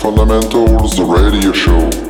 Fundamentals, the radio show.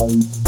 Thank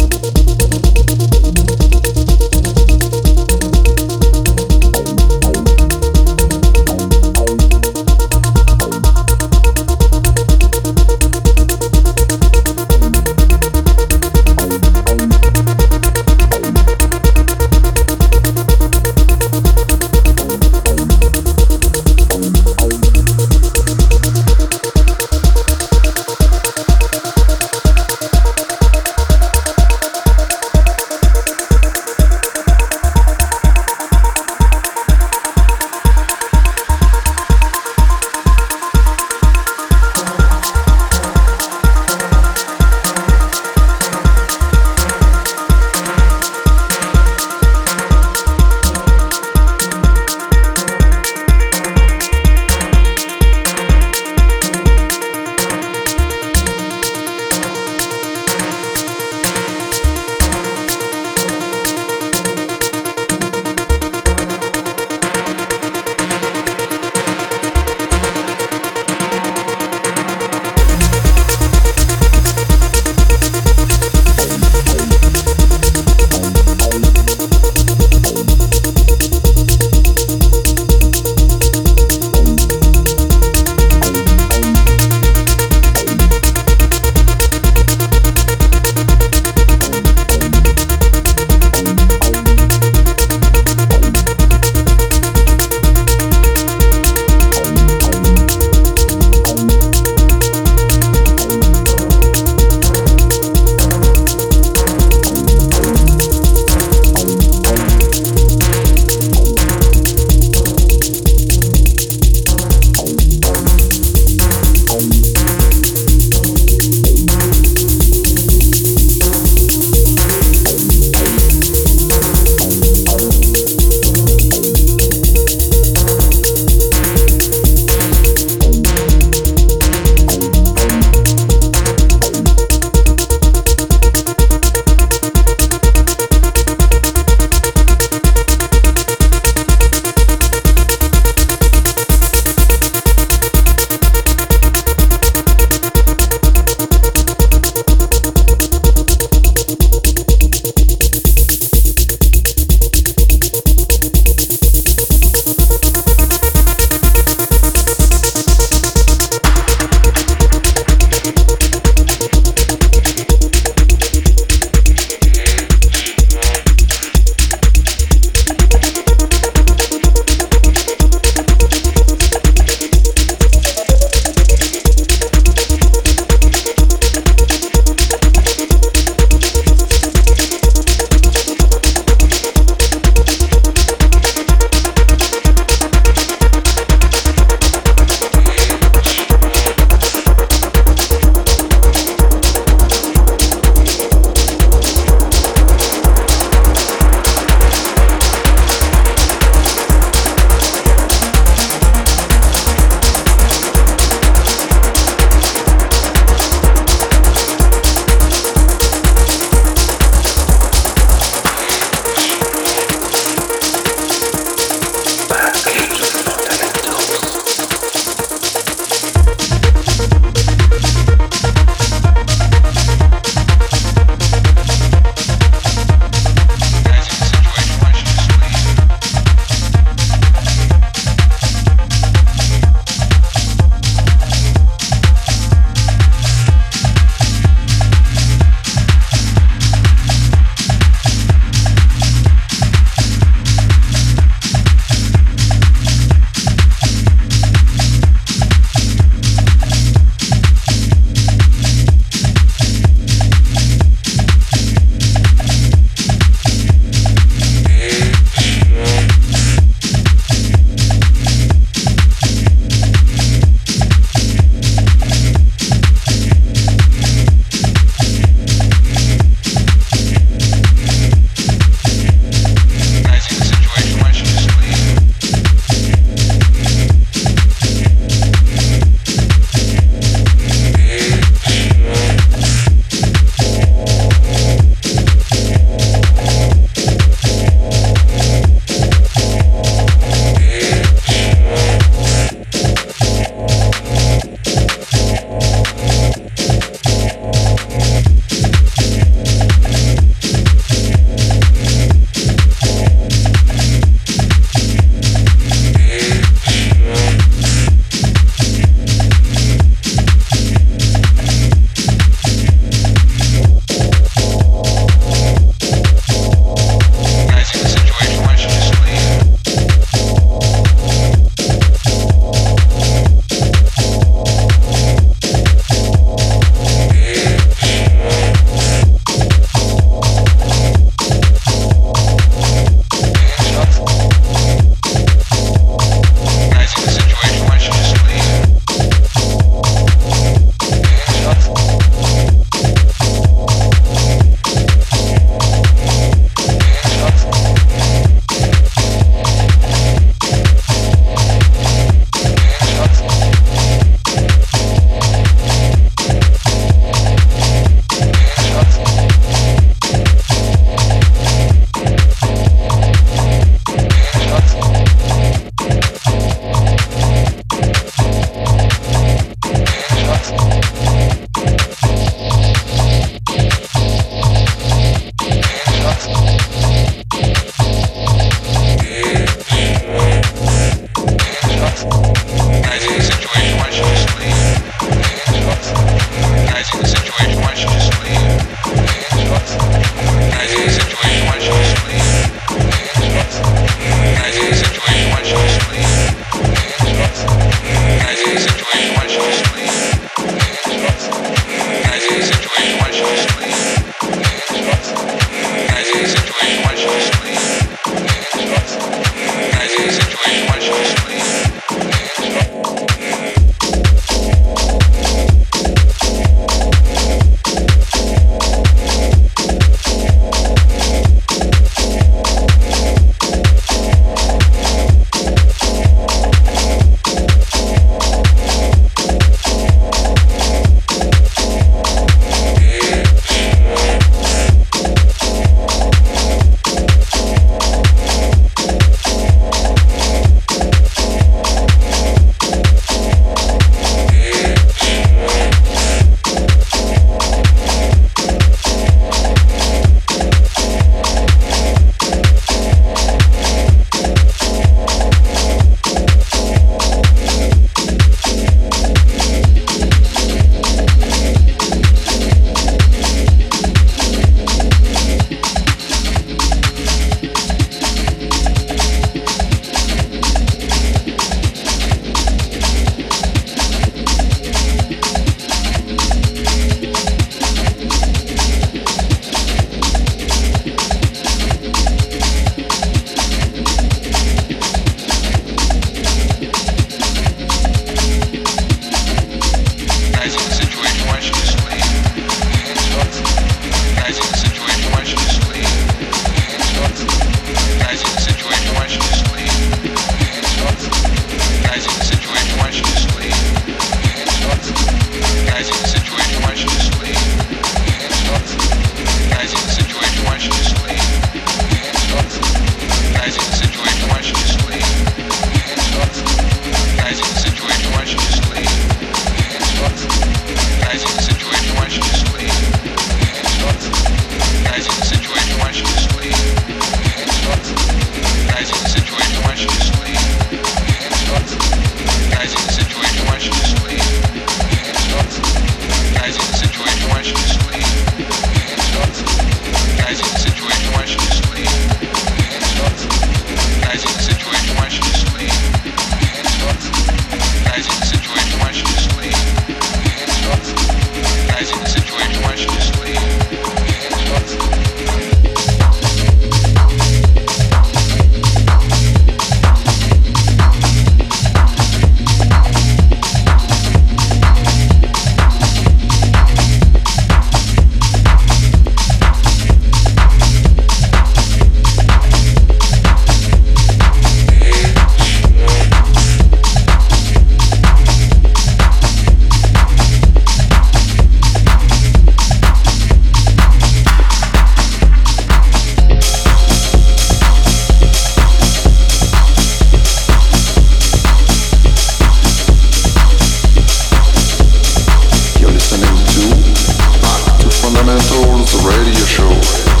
radio show.